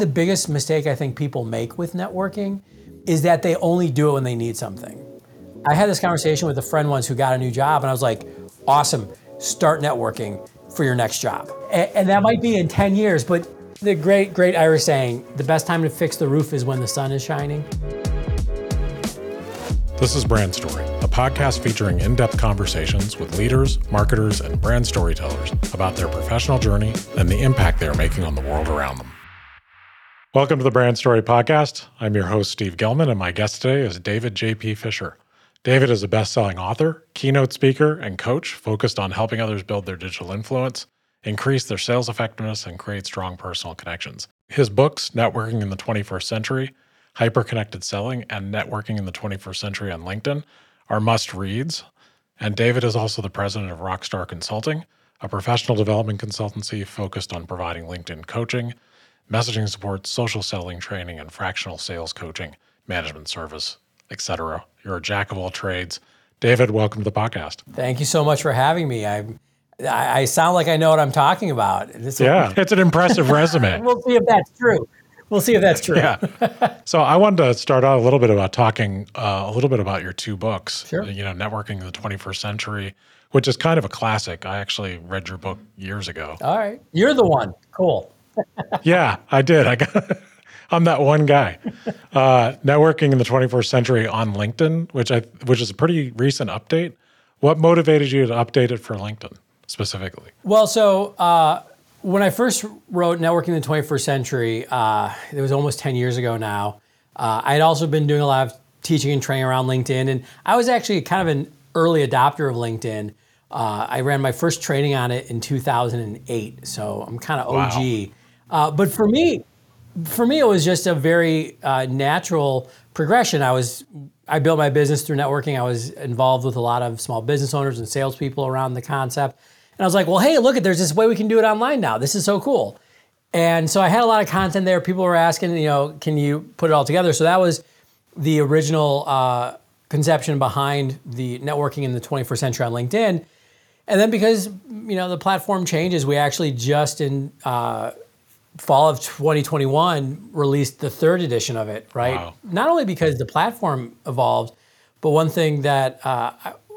the biggest mistake I think people make with networking is that they only do it when they need something. I had this conversation with a friend once who got a new job, and I was like, awesome, start networking for your next job. And, and that might be in 10 years, but the great, great Irish saying, the best time to fix the roof is when the sun is shining. This is Brand Story, a podcast featuring in depth conversations with leaders, marketers, and brand storytellers about their professional journey and the impact they are making on the world around them. Welcome to the Brand Story Podcast. I'm your host, Steve Gilman, and my guest today is David J.P. Fisher. David is a best selling author, keynote speaker, and coach focused on helping others build their digital influence, increase their sales effectiveness, and create strong personal connections. His books, Networking in the 21st Century, Hyperconnected Selling, and Networking in the 21st Century on LinkedIn, are must reads. And David is also the president of Rockstar Consulting, a professional development consultancy focused on providing LinkedIn coaching, messaging support, social selling training, and fractional sales coaching, management service, etc. You're a jack of all trades. David, welcome to the podcast. Thank you so much for having me. I, I sound like I know what I'm talking about. This yeah, it's an impressive resume. we'll see if that's true. We'll see if that's true. yeah. So I wanted to start out a little bit about talking uh, a little bit about your two books. Sure. You know, networking in the 21st century, which is kind of a classic. I actually read your book years ago. All right, you're the one. Cool. Yeah, I did. I got. I'm that one guy. Uh, networking in the 21st century on LinkedIn, which I which is a pretty recent update. What motivated you to update it for LinkedIn specifically? Well, so uh, when I first wrote Networking in the 21st Century, uh, it was almost 10 years ago now. Uh, I had also been doing a lot of teaching and training around LinkedIn, and I was actually kind of an early adopter of LinkedIn. Uh, I ran my first training on it in 2008, so I'm kind of OG. Wow. Uh, but for me, for me, it was just a very uh, natural progression. I was I built my business through networking. I was involved with a lot of small business owners and salespeople around the concept. And I was like, well, hey, look, at there's this way we can do it online now. This is so cool. And so I had a lot of content there. People were asking, you know, can you put it all together? So that was the original uh, conception behind the networking in the 21st century on LinkedIn. And then because you know the platform changes, we actually just in uh, fall of 2021 released the third edition of it, right? Wow. Not only because the platform evolved, but one thing that uh,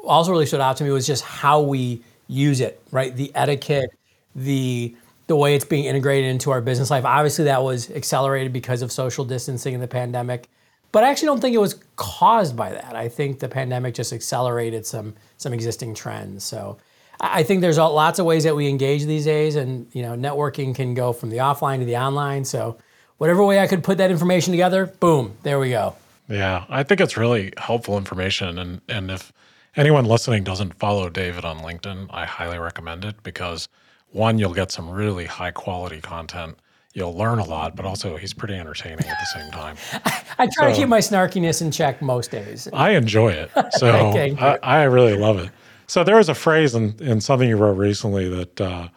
also really stood out to me was just how we use it, right? The etiquette, the the way it's being integrated into our business life. Obviously, that was accelerated because of social distancing and the pandemic, but I actually don't think it was caused by that. I think the pandemic just accelerated some some existing trends. So I think there's lots of ways that we engage these days, and you know, networking can go from the offline to the online. So, whatever way I could put that information together, boom, there we go. Yeah, I think it's really helpful information, and and if anyone listening doesn't follow David on LinkedIn, I highly recommend it because one, you'll get some really high quality content. You'll learn a lot, but also he's pretty entertaining at the same time. I, I try so, to keep my snarkiness in check most days. I enjoy it, so I, I really love it. So there was a phrase in, in something you wrote recently that uh,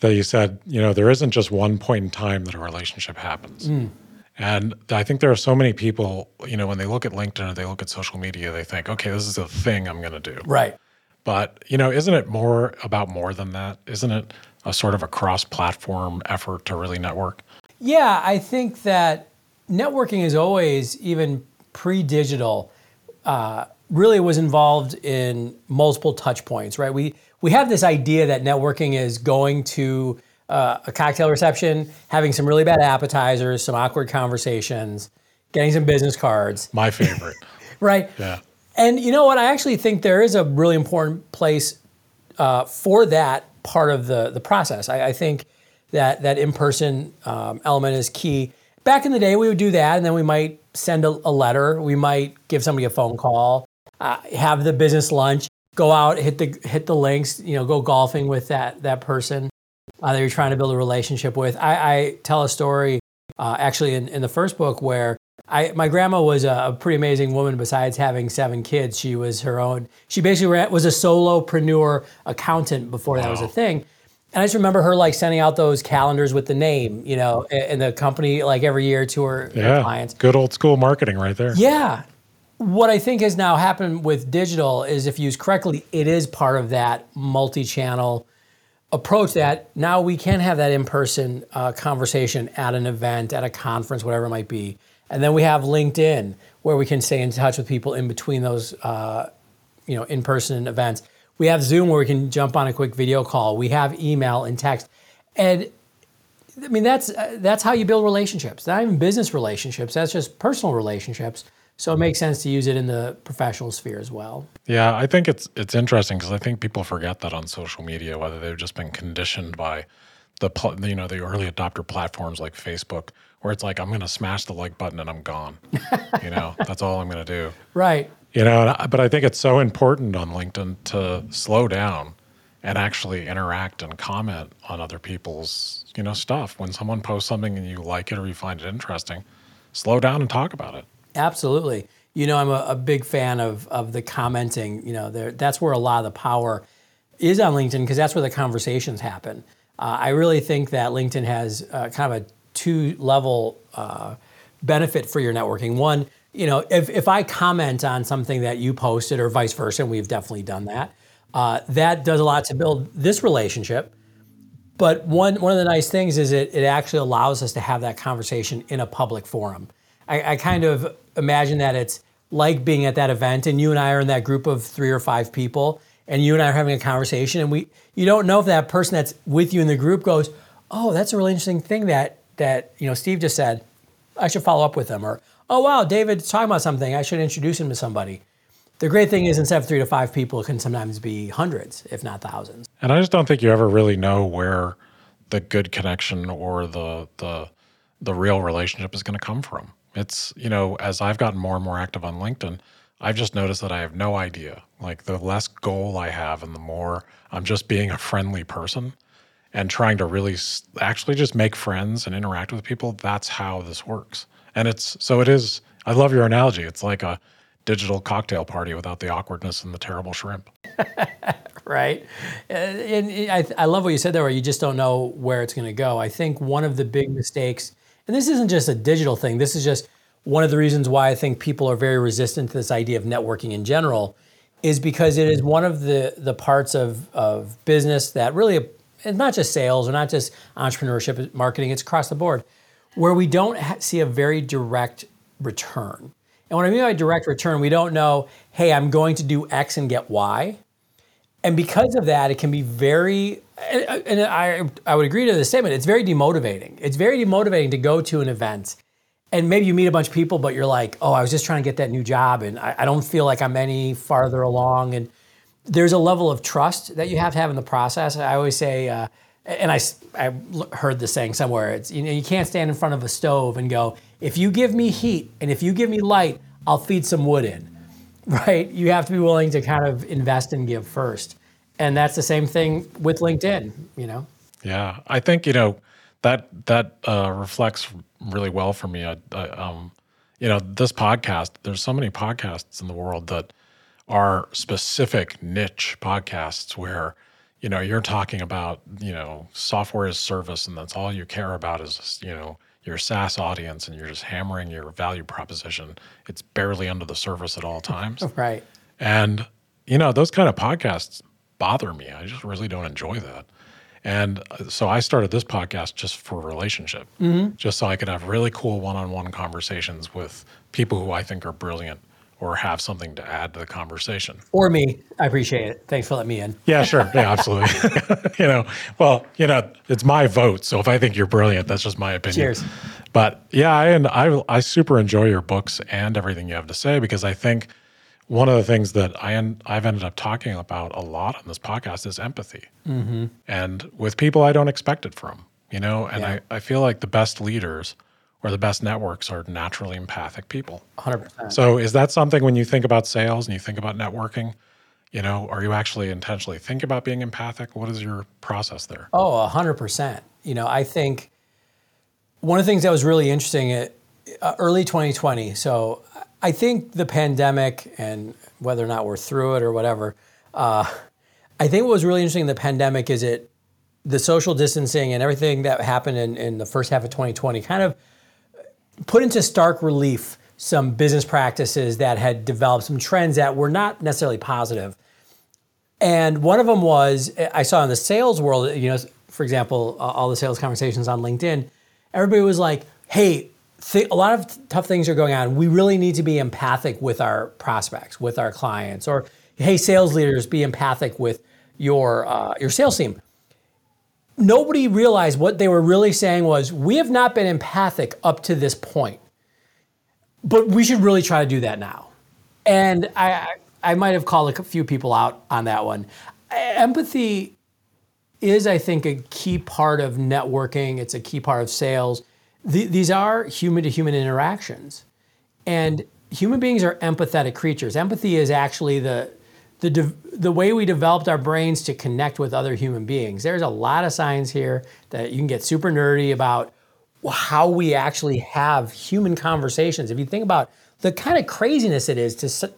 that you said, you know, there isn't just one point in time that a relationship happens. Mm. And I think there are so many people, you know, when they look at LinkedIn or they look at social media, they think, okay, this is a thing I'm going to do. Right. But, you know, isn't it more about more than that? Isn't it a sort of a cross platform effort to really network? Yeah, I think that networking is always, even pre digital, uh, really was involved in multiple touch points, right? We we have this idea that networking is going to uh, a cocktail reception, having some really bad appetizers, some awkward conversations, getting some business cards. My favorite. right. Yeah. And you know what? I actually think there is a really important place uh, for that part of the the process. I, I think that that in person um, element is key. Back in the day, we would do that, and then we might send a, a letter. We might give somebody a phone call uh, have the business lunch, go out, hit the hit the links, you know, go golfing with that that person uh, that you're trying to build a relationship with. I, I tell a story uh, actually in, in the first book where I, my grandma was a, a, pretty amazing woman. Besides having seven kids, she was her own. She basically ran, was a solopreneur accountant before wow. that was a thing. And I just remember her like sending out those calendars with the name, you know, and the company like every year to her, yeah, her clients. Good old school marketing right there. Yeah what I think has now happened with digital is if used correctly, it is part of that multi-channel approach that, now we can have that in person uh, conversation at an event, at a conference, whatever it might be. And then we have LinkedIn where we can stay in touch with people in between those, uh, you know, in person events. We have Zoom where we can jump on a quick video call. We have email and text. And I mean, that's, uh, that's how you build relationships, not even business relationships, that's just personal relationships. So it makes sense to use it in the professional sphere as well. Yeah, I think it's it's interesting because I think people forget that on social media, whether they've just been conditioned by the you know the early adopter platforms like Facebook, where it's like I'm going to smash the like button and I'm gone. you know, that's all I'm going to do. Right. You know, but I think it's so important on LinkedIn to slow down and actually interact and comment on other people's you know stuff. When someone posts something and you like it or you find it interesting, slow down and talk about it. Absolutely. You know, I'm a, a big fan of of the commenting. You know, there, that's where a lot of the power is on LinkedIn because that's where the conversations happen. Uh, I really think that LinkedIn has uh, kind of a two level uh, benefit for your networking. One, you know, if, if I comment on something that you posted or vice versa, and we've definitely done that, uh, that does a lot to build this relationship. But one, one of the nice things is it, it actually allows us to have that conversation in a public forum. I, I kind of imagine that it's like being at that event and you and I are in that group of three or five people and you and I are having a conversation and we you don't know if that person that's with you in the group goes, "Oh, that's a really interesting thing that that, you know, Steve just said. I should follow up with them." Or, "Oh, wow, David's talking about something. I should introduce him to somebody." The great thing is instead of 3 to 5 people it can sometimes be hundreds, if not thousands. And I just don't think you ever really know where the good connection or the the the real relationship is going to come from. It's, you know, as I've gotten more and more active on LinkedIn, I've just noticed that I have no idea. Like the less goal I have and the more I'm just being a friendly person and trying to really actually just make friends and interact with people, that's how this works. And it's so it is, I love your analogy. It's like a digital cocktail party without the awkwardness and the terrible shrimp. right. Uh, and I, I love what you said there, where you just don't know where it's going to go. I think one of the big mistakes and this isn't just a digital thing, this is just one of the reasons why I think people are very resistant to this idea of networking in general is because it is mm-hmm. one of the, the parts of, of business that really, it's not just sales or not just entrepreneurship, marketing, it's across the board, where we don't ha- see a very direct return. And what I mean by direct return, we don't know, hey, I'm going to do X and get Y. And because of that, it can be very and I, I would agree to the statement. It's very demotivating. It's very demotivating to go to an event and maybe you meet a bunch of people, but you're like, oh, I was just trying to get that new job and I, I don't feel like I'm any farther along. And there's a level of trust that you have to have in the process. I always say, uh, and I, I heard this saying somewhere, it's, you know, you can't stand in front of a stove and go, if you give me heat and if you give me light, I'll feed some wood in, right? You have to be willing to kind of invest and give first and that's the same thing with LinkedIn. You know. Yeah, I think you know that that uh, reflects really well for me. I, I, um, you know, this podcast. There's so many podcasts in the world that are specific niche podcasts where you know you're talking about you know software as service, and that's all you care about is you know your SaaS audience, and you're just hammering your value proposition. It's barely under the surface at all times. right. And you know those kind of podcasts bother me. I just really don't enjoy that. And uh, so I started this podcast just for relationship, mm-hmm. just so I could have really cool one on one conversations with people who I think are brilliant or have something to add to the conversation. Or me. I appreciate it. Thanks for letting me in. Yeah, sure. Yeah, absolutely. you know, well, you know, it's my vote. So if I think you're brilliant, that's just my opinion. Cheers. But yeah, I, and I, I super enjoy your books and everything you have to say because I think – one of the things that I en- I've ended up talking about a lot on this podcast is empathy, mm-hmm. and with people I don't expect it from, you know. And yeah. I, I feel like the best leaders or the best networks are naturally empathic people. 100%. So is that something when you think about sales and you think about networking? You know, are you actually intentionally think about being empathic? What is your process there? Oh, 100%. You know, I think one of the things that was really interesting at uh, early 2020. So I think the pandemic and whether or not we're through it or whatever, uh, I think what was really interesting in the pandemic is it the social distancing and everything that happened in, in the first half of 2020 kind of put into stark relief some business practices that had developed, some trends that were not necessarily positive. And one of them was I saw in the sales world, you know, for example, all the sales conversations on LinkedIn, everybody was like, hey, th- a lot of tough things are going on. We really need to be empathic with our prospects, with our clients, or hey, sales leaders, be empathic with your uh, your sales team. Nobody realized what they were really saying was, we have not been empathic up to this point, but we should really try to do that now. And I, I might have called a few people out on that one. Empathy is, I think, a key part of networking. It's a key part of sales. These are human to human interactions. And human beings are empathetic creatures. Empathy is actually the, the, de- the way we developed our brains to connect with other human beings. There's a lot of science here that you can get super nerdy about how we actually have human conversations. If you think about the kind of craziness it is to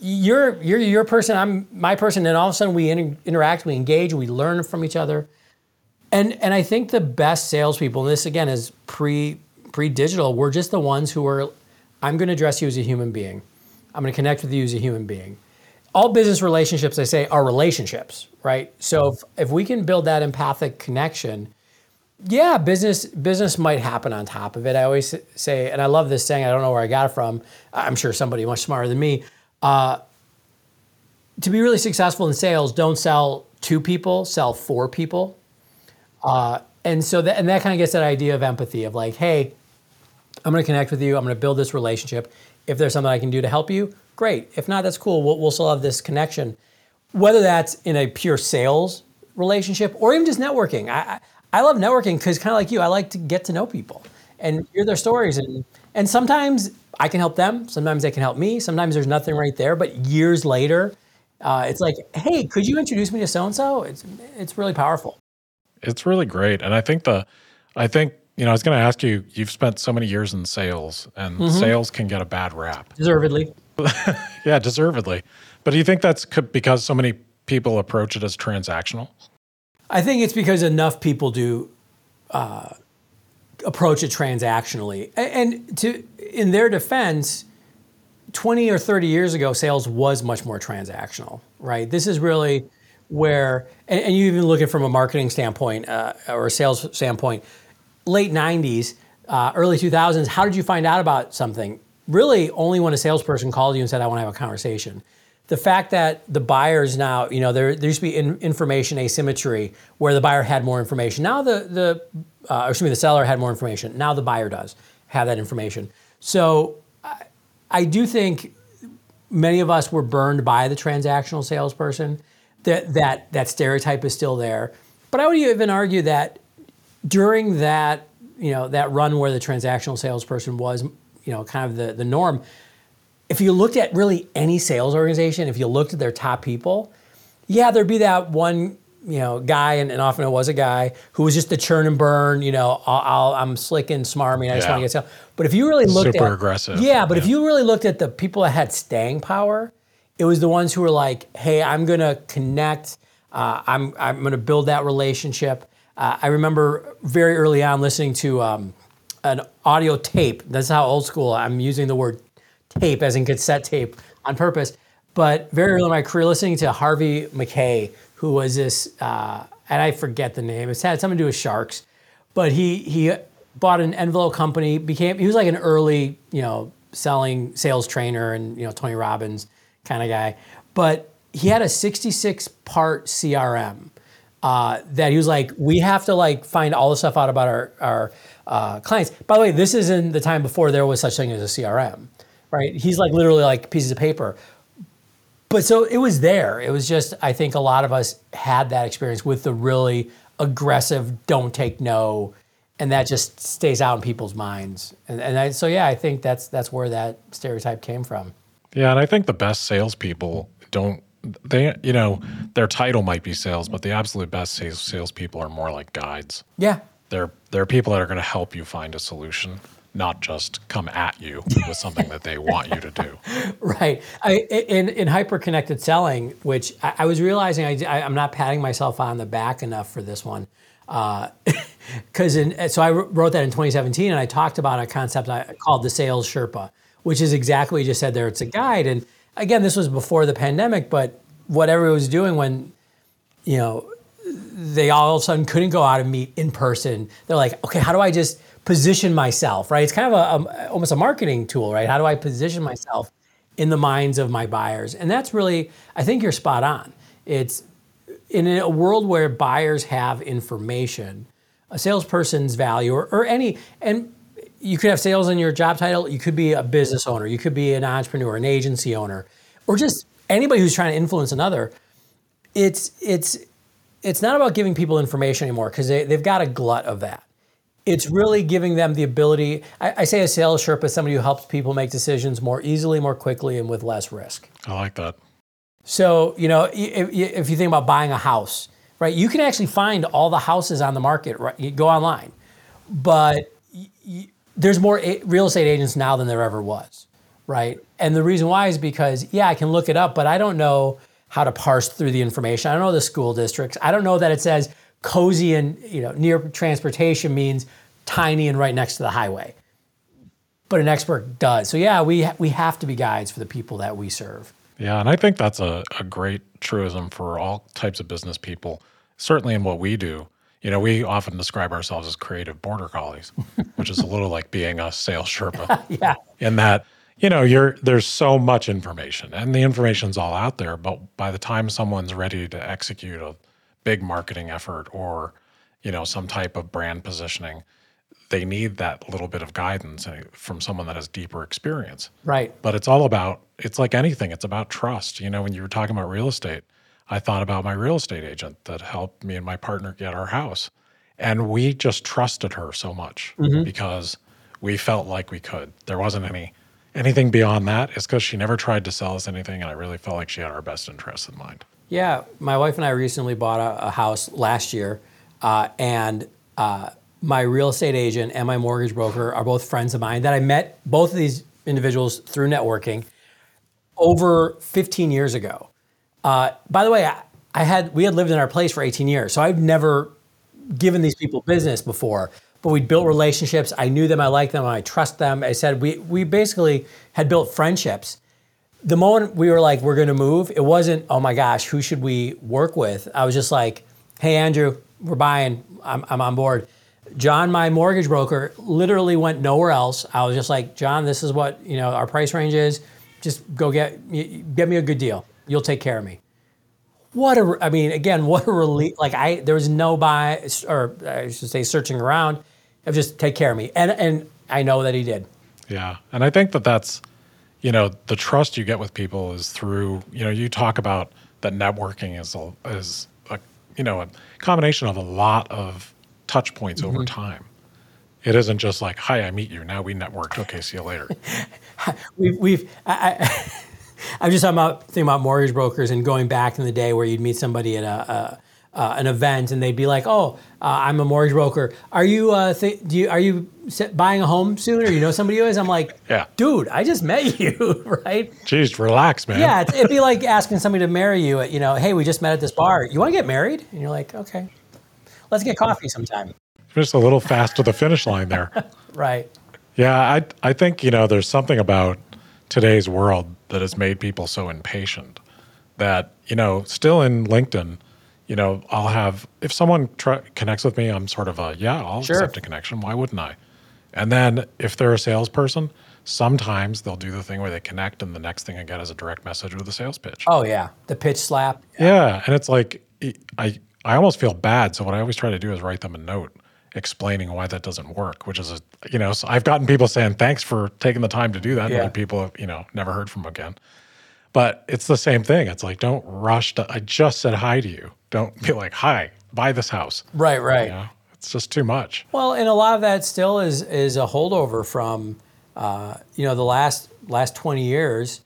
you're you're your person, I'm my person, and all of a sudden we inter- interact, we engage, we learn from each other, and and I think the best salespeople, and this again is pre pre digital, we're just the ones who are. I'm going to address you as a human being. I'm going to connect with you as a human being. All business relationships, I say, are relationships, right? So if, if we can build that empathic connection, yeah, business business might happen on top of it. I always say, and I love this saying. I don't know where I got it from. I'm sure somebody much smarter than me uh, to be really successful in sales, don't sell to people, sell for people. Uh, and so that, and that kind of gets that idea of empathy of like, hey, I'm going to connect with you. I'm going to build this relationship. If there's something I can do to help you, great. If not, that's cool. We'll, we'll still have this connection. Whether that's in a pure sales relationship or even just networking. I, I, I love networking because kind of like you, I like to get to know people and hear their stories. And, and sometimes I can help them. Sometimes they can help me. Sometimes there's nothing right there. But years later, uh, it's like, hey, could you introduce me to so and so? It's it's really powerful. It's really great, and I think the, I think you know, I was going to ask you. You've spent so many years in sales, and mm-hmm. sales can get a bad rap. Deservedly. yeah, deservedly. But do you think that's because so many people approach it as transactional? I think it's because enough people do uh, approach it transactionally. And to in their defense, 20 or 30 years ago, sales was much more transactional, right? This is really where, and, and you even look at from a marketing standpoint uh, or a sales standpoint, late 90s, uh, early 2000s, how did you find out about something? Really, only when a salesperson called you and said, I want to have a conversation the fact that the buyers now, you know, there, there used to be in, information asymmetry where the buyer had more information. Now the the uh, excuse me, the seller had more information. Now the buyer does have that information. So I, I do think many of us were burned by the transactional salesperson. That that that stereotype is still there. But I would even argue that during that you know that run where the transactional salesperson was you know kind of the the norm if you looked at really any sales organization, if you looked at their top people, yeah, there'd be that one you know guy, and, and often it was a guy who was just the churn and burn. You know, i am slick and smart, smarmy. I just yeah. want to get sales. But if you really looked super at aggressive, yeah. But yeah. if you really looked at the people that had staying power, it was the ones who were like, "Hey, I'm gonna connect. Uh, I'm I'm gonna build that relationship." Uh, I remember very early on listening to um, an audio tape. That's how old school I'm using the word tape, as in cassette tape, on purpose. But very early in my career, listening to Harvey Mackay, who was this, uh, and I forget the name. It had something to do with sharks, but he he bought an envelope company. Became he was like an early you know selling sales trainer and you know Tony Robbins kind of guy, but he had a 66 part CRM. Uh, that he was like, we have to like find all the stuff out about our, our uh, clients. By the way, this is in the time before there was such thing as a CRM right? He's like literally like pieces of paper. But so it was there. It was just I think a lot of us had that experience with the really aggressive don't take no and that just stays out in people's minds. And, and I, so yeah, I think that's that's where that stereotype came from. Yeah, and I think the best salespeople don't they you know their title might be sales, but the absolute best sales salespeople are more like guides. Yeah, they're they're people that are going to help you find a solution not just come at you with something that they want you to do. Right. I, in in hyper connected selling, which I, I was realizing I, am not patting myself on the back enough for this one. Because uh, so I wrote that in 2017, and I talked about a concept I called the sales Sherpa, which is exactly what you just said there. It's a guide, and again, this was before the pandemic, but what everyone was doing when, you know, they all of a sudden couldn't go out and meet in person. They're like, okay, how do I just position myself, right? It's kind of a, a almost a marketing tool, right? How do I position myself in the minds of my buyers? And that's really, I think you're spot on. It's in a world where buyers have information, a salesperson's value or, or any, and you could have sales in your job title, you could be a business owner, you could be an entrepreneur, an agency owner, or just anybody who's trying to influence another. It's, it's, it's not about giving people information anymore because they, they've got a glut of that. It's really giving them the ability. I, I say a sales Sherpa is somebody who helps people make decisions more easily, more quickly, and with less risk. I like that. So, you know, if, if you think about buying a house, right, you can actually find all the houses on the market, right? You go online. But y- there's more a- real estate agents now than there ever was, right? And the reason why is because, yeah, I can look it up, but I don't know how to parse through the information. I don't know the school districts. I don't know that it says cozy and you know near transportation means tiny and right next to the highway. But an expert does. So yeah, we we have to be guides for the people that we serve. Yeah, and I think that's a, a great truism for all types of business people, certainly in what we do. You know, we often describe ourselves as creative border collies, which is a little like being a sales Sherpa. yeah. In that you know you're there's so much information and the information's all out there but by the time someone's ready to execute a big marketing effort or you know some type of brand positioning they need that little bit of guidance eh, from someone that has deeper experience right but it's all about it's like anything it's about trust you know when you were talking about real estate i thought about my real estate agent that helped me and my partner get our house and we just trusted her so much mm-hmm. because we felt like we could there wasn't any anything beyond that. It's because she never tried to sell us anything, and I really felt like she had our best interests in mind. Yeah, my wife and I recently bought a, a house last year, uh, and uh, my real estate agent and my mortgage broker are both friends of mine that I met both of these individuals through networking over 15 years ago. Uh, by the way, I, I had we had lived in our place for 18 years, so I've never given these people business before but we built relationships. I knew them, I liked them, I trust them. I said we we basically had built friendships. The moment we were like, we're gonna move, it wasn't, oh my gosh, who should we work with? I was just like, hey Andrew, we're buying, I'm, I'm on board. John, my mortgage broker, literally went nowhere else. I was just like, John, this is what you know our price range is. Just go get get me a good deal. You'll take care of me what a i mean again what a relief like i there was no buy or i should say searching around of just take care of me. And and I know that he did. Yeah, and I think that that's you know the trust you get with people is through you know you talk about that networking is a, is a you know a combination of a lot of touch points mm-hmm. over time. It isn't just like, "Hi, I meet you. Now we networked. Okay, see you later." we've we've I, I, I'm just talking about thinking about mortgage brokers and going back in the day where you'd meet somebody at a, a uh, an event and they'd be like, "Oh, uh, I'm a mortgage broker. Are you uh, th- do you are you buying a home soon, or you know somebody who is?" I'm like, "Yeah, dude, I just met you, right?" Jeez, relax, man. Yeah, it'd be like asking somebody to marry you. At, you know, hey, we just met at this bar. You want to get married? And you're like, "Okay, let's get coffee sometime." Just a little fast to the finish line there. right. Yeah, I I think you know there's something about today's world that has made people so impatient that you know still in LinkedIn you know, I'll have if someone try, connects with me, I'm sort of a yeah, I'll sure. accept a connection. Why wouldn't I? And then if they're a salesperson, sometimes they'll do the thing where they connect, and the next thing I get is a direct message with a sales pitch. Oh yeah, the pitch slap. Yeah, yeah and it's like I I almost feel bad. So what I always try to do is write them a note explaining why that doesn't work, which is a you know so I've gotten people saying thanks for taking the time to do that. Yeah. Other people have you know never heard from again. But it's the same thing. It's like don't rush to. I just said hi to you don't be like, "Hi, buy this house." Right, right. You know? It's just too much. Well, and a lot of that still is is a holdover from, uh, you know, the last last twenty years.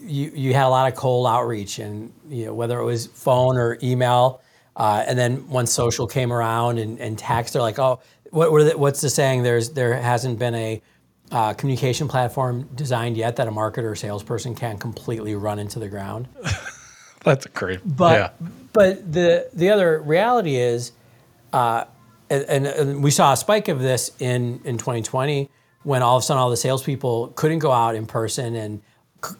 You you had a lot of cold outreach, and you know whether it was phone or email, uh, and then once social came around and, and text, they're like, "Oh, what, what the, what's the saying?" There's there hasn't been a uh, communication platform designed yet that a marketer or salesperson can completely run into the ground. That's great. But yeah. but the the other reality is, uh, and, and, we saw a spike of this in in 2020 when all of a sudden all the salespeople couldn't go out in person and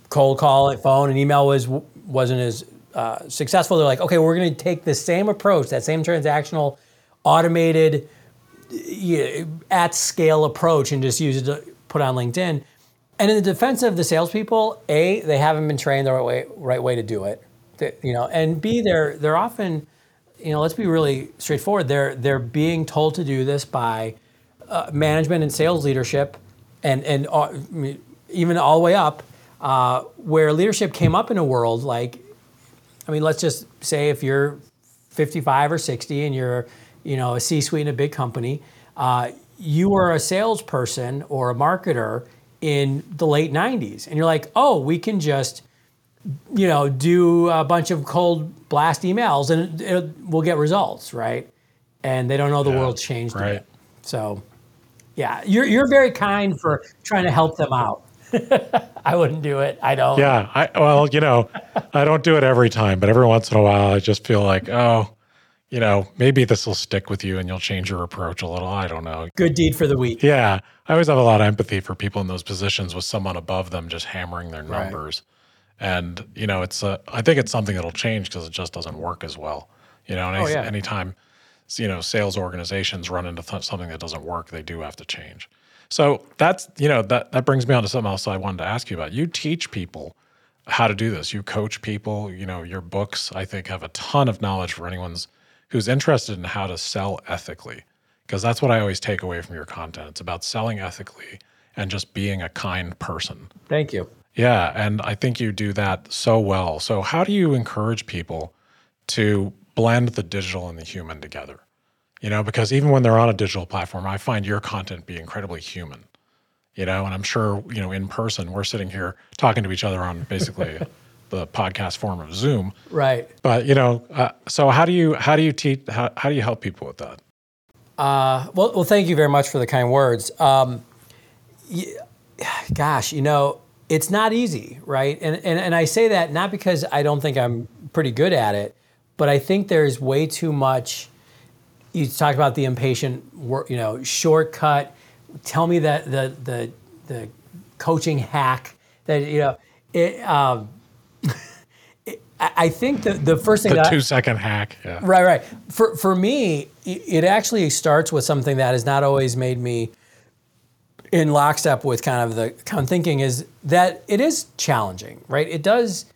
cold call at phone and email was wasn't as uh, successful, they're like, okay, we're going to take the same approach, that same transactional, automated, at scale approach, and just use it to put on LinkedIn. And in the defense of the salespeople, a they haven't been trained the right way, right way to do it, you know, and b they're they're often, you know, let's be really straightforward. They're they're being told to do this by uh, management and sales leadership, and and uh, even all the way up, uh, where leadership came up in a world like, I mean, let's just say if you're 55 or 60 and you're, you know, a C-suite in a big company, uh, you are a salesperson or a marketer in the late 90s, and you're like, oh, we can just you know, do a bunch of cold blast emails and it, it, we'll get results, right? And they don't know the yeah, world's changed. Right. So, yeah, you're you're very kind for trying to help them out. I wouldn't do it. I don't. Yeah. I well, you know, I don't do it every time, but every once in a while, I just feel like, oh, you know, maybe this will stick with you and you'll change your approach a little. I don't know. Good deed for the week. Yeah. I always have a lot of empathy for people in those positions with someone above them just hammering their numbers. Right. And, you know, it's, a, I think it's something that'll change because it just doesn't work as well. You know, and oh, yeah. anytime, you know, sales organizations run into th- something that doesn't work, they do have to change. So that's, you know, that, that brings me on to something else I wanted to ask you about. You teach people how to do this. You coach people, you know, your books, I think, have a ton of knowledge for anyone's who's interested in how to sell ethically. Because that's what I always take away from your content. It's about selling ethically and just being a kind person. Thank you. Yeah. And I think you do that so well. So, how do you encourage people to blend the digital and the human together? You know, because even when they're on a digital platform, I find your content be incredibly human, you know, and I'm sure, you know, in person, we're sitting here talking to each other on basically the podcast form of Zoom. Right. But, you know, uh, so how do you, how do you teach, how, how do you help people with that? Uh, well, well, thank you very much for the kind words. Um, gosh, you know, it's not easy, right? And, and, and I say that not because I don't think I'm pretty good at it, but I think there's way too much you talk about the impatient, you know, shortcut. Tell me that the the the coaching hack that you know. It, um, it, I think the the first thing the two second hack. Yeah. Right, right. For for me, it actually starts with something that has not always made me in lockstep with kind of the kind of thinking is that it is challenging, right? It does.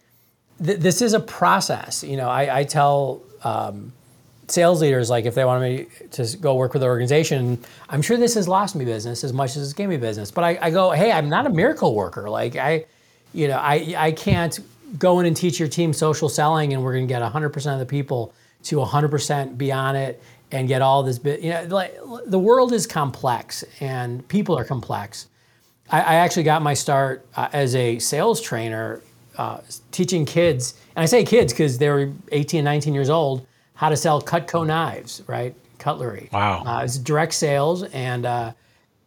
Th- this is a process. You know, I, I tell. Um, sales leaders, like if they want me to go work with the organization, I'm sure this has lost me business as much as it's gave me business. But I, I, go, hey, I'm not a miracle worker. Like I, you know, I, I can't go in and teach your team social selling and we're going to get 100% of the people to 100% be on it and get all this bit. You know, like the world is complex and people are complex. I, I actually got my start uh, as a sales trainer, uh, teaching kids, and I say kids because they were 18, 19 years old how to sell Cutco knives, right? Cutlery. Wow. Uh, it was direct sales, and uh,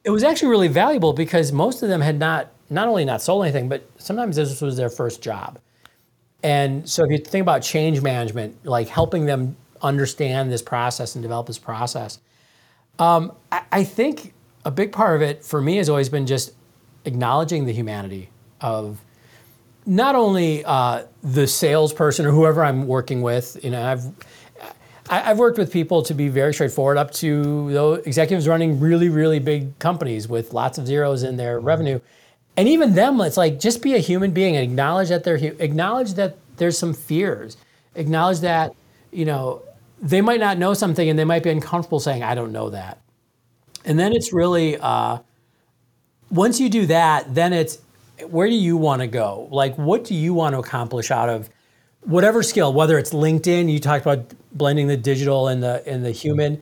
it was actually really valuable because most of them had not not only not sold anything, but sometimes this was their first job. And so if you think about change management, like helping them understand this process and develop this process, um, I, I think a big part of it for me has always been just acknowledging the humanity of not only uh, the salesperson or whoever I'm working with. You know, I've I, have worked with people to be very straightforward, up to those executives running really, really big companies with lots of zeros in their revenue, and even them. It's like just be a human being and acknowledge that they're acknowledge that there's some fears, acknowledge that you know they might not know something and they might be uncomfortable saying I don't know that, and then it's really uh, once you do that, then it's where do you want to go? Like what do you want to accomplish out of whatever skill, whether it's LinkedIn, you talked about blending the digital and the and the human.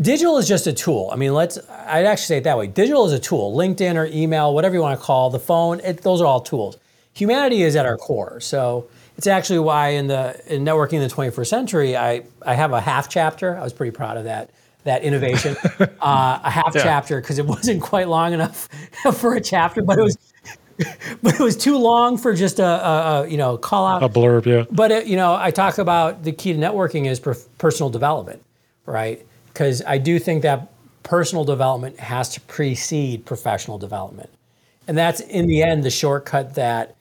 Digital is just a tool. I mean, let's. I'd actually say it that way. Digital is a tool. LinkedIn or email, whatever you want to call the phone. It, those are all tools. Humanity is at our core. So it's actually why in the in networking in the 21st century, I I have a half chapter. I was pretty proud of that that innovation, uh, a half yeah. chapter because it wasn't quite long enough for a chapter, but it was but it was too long for just a, a, a, you know call out a blurb. Yeah. But it, you know, I talk about the key to networking is personal development, right? Because I do think that personal development has to precede professional development, and that's in the end the shortcut that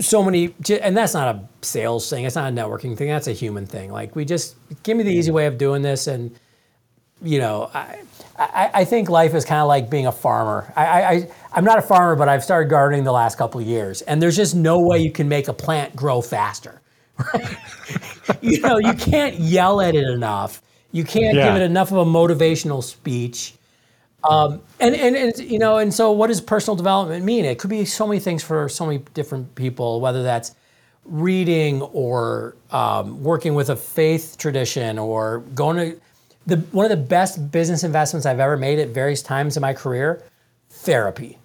so many, and that's not a sales thing. It's not a networking thing. That's a human thing. Like we just give me the easy way of doing this, and you know, I, I, I think life is kind of like being a farmer. I, I, I'm not a farmer, but I've started gardening the last couple of years, and there's just no way you can make a plant grow faster. Right? you know, you can't yell at it enough. You can't Yeah. give it enough of a motivational speech. Um, and, and, and, you know, and so what does personal development mean? It could be so many things for so many different people, whether that's reading or um, working with a faith tradition or going to the one of the best business investments I've ever made at various times in my career, therapy.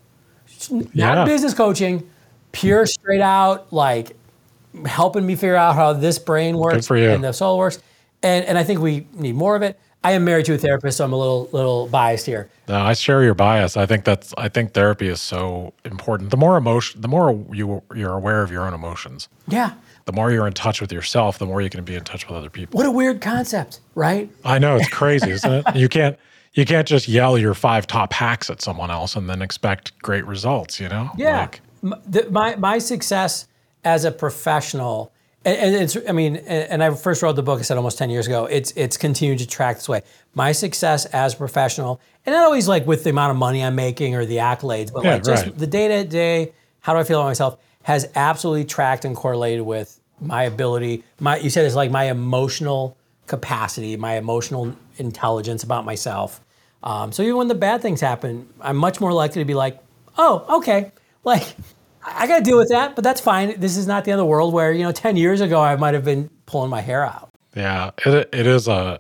Not Yeah. business coaching, pure straight out like helping me figure out how this brain works and the soul works. And and I think we need more of it. I am married to a therapist, so I'm a little little biased here. No, I share your bias. I think that's I think therapy is so important. The more emotion, the more you you're aware of your own emotions, Yeah. The more you're in touch with yourself, the more you can be in touch with other people. What a weird concept, right? I know it's crazy, isn't it? You can't you can't just yell your five top hacks at someone else and then expect great results. You know? Yeah. Like, the, my my success as a professional, and, and it's I mean, and, and I first wrote the book. I said almost ten years ago. It's it's continued to track this way. My success as a professional, and not always like with the amount of money I'm making or the accolades, but Yeah, like just right. the day to day, how do I feel about myself, has absolutely tracked and correlated with my ability. My you said it's like my emotional capacity, my emotional intelligence about myself. Um, so even when the bad things happen, I'm much more likely to be like, oh, okay, like I got to deal with that, but that's fine. This is not the end of the world. Where you know, ten years ago, I might have been pulling my hair out. Yeah, it, it is a.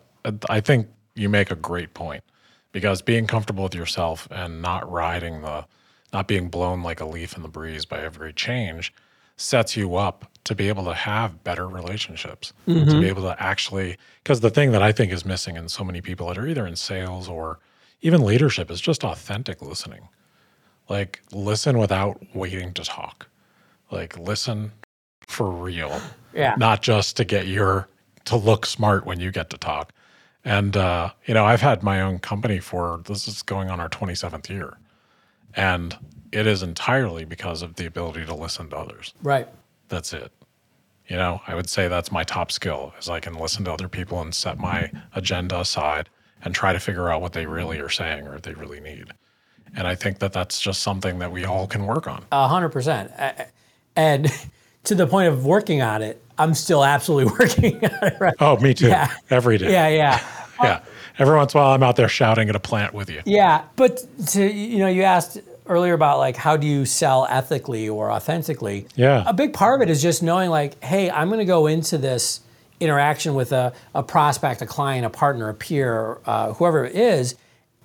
I think you make a great point because being comfortable with yourself and not riding the, not being blown like a leaf in the breeze by every change, sets you up to be able to have better relationships. To be able to actually, because the thing that I think is missing in so many people that are either in sales or even leadership is just authentic listening. Like listen without waiting to talk. Like listen for real Yeah. not just to get your to look smart when you get to talk. And uh, you know, I've had my own company for this is going on our 27th year. And it is entirely because of the ability to listen to others. Right. That's it. You know, I would say that's my top skill is I can listen to other people and set my agenda aside and try to figure out what they really are saying or they really need. And I think that that's just something that we all can work on. A hundred percent. And to the point of working on it, I'm still absolutely working on it. Right. Oh, me too. Yeah. Every day. Yeah. Yeah. Yeah. Every once in a while, I'm out there shouting at a plant with you. Yeah, but to you know, you asked earlier about like how do you sell ethically or authentically? Yeah. A big part of it is just knowing like, hey, I'm going to go into this interaction with a, a prospect, a client, a partner, a peer, uh, whoever it is,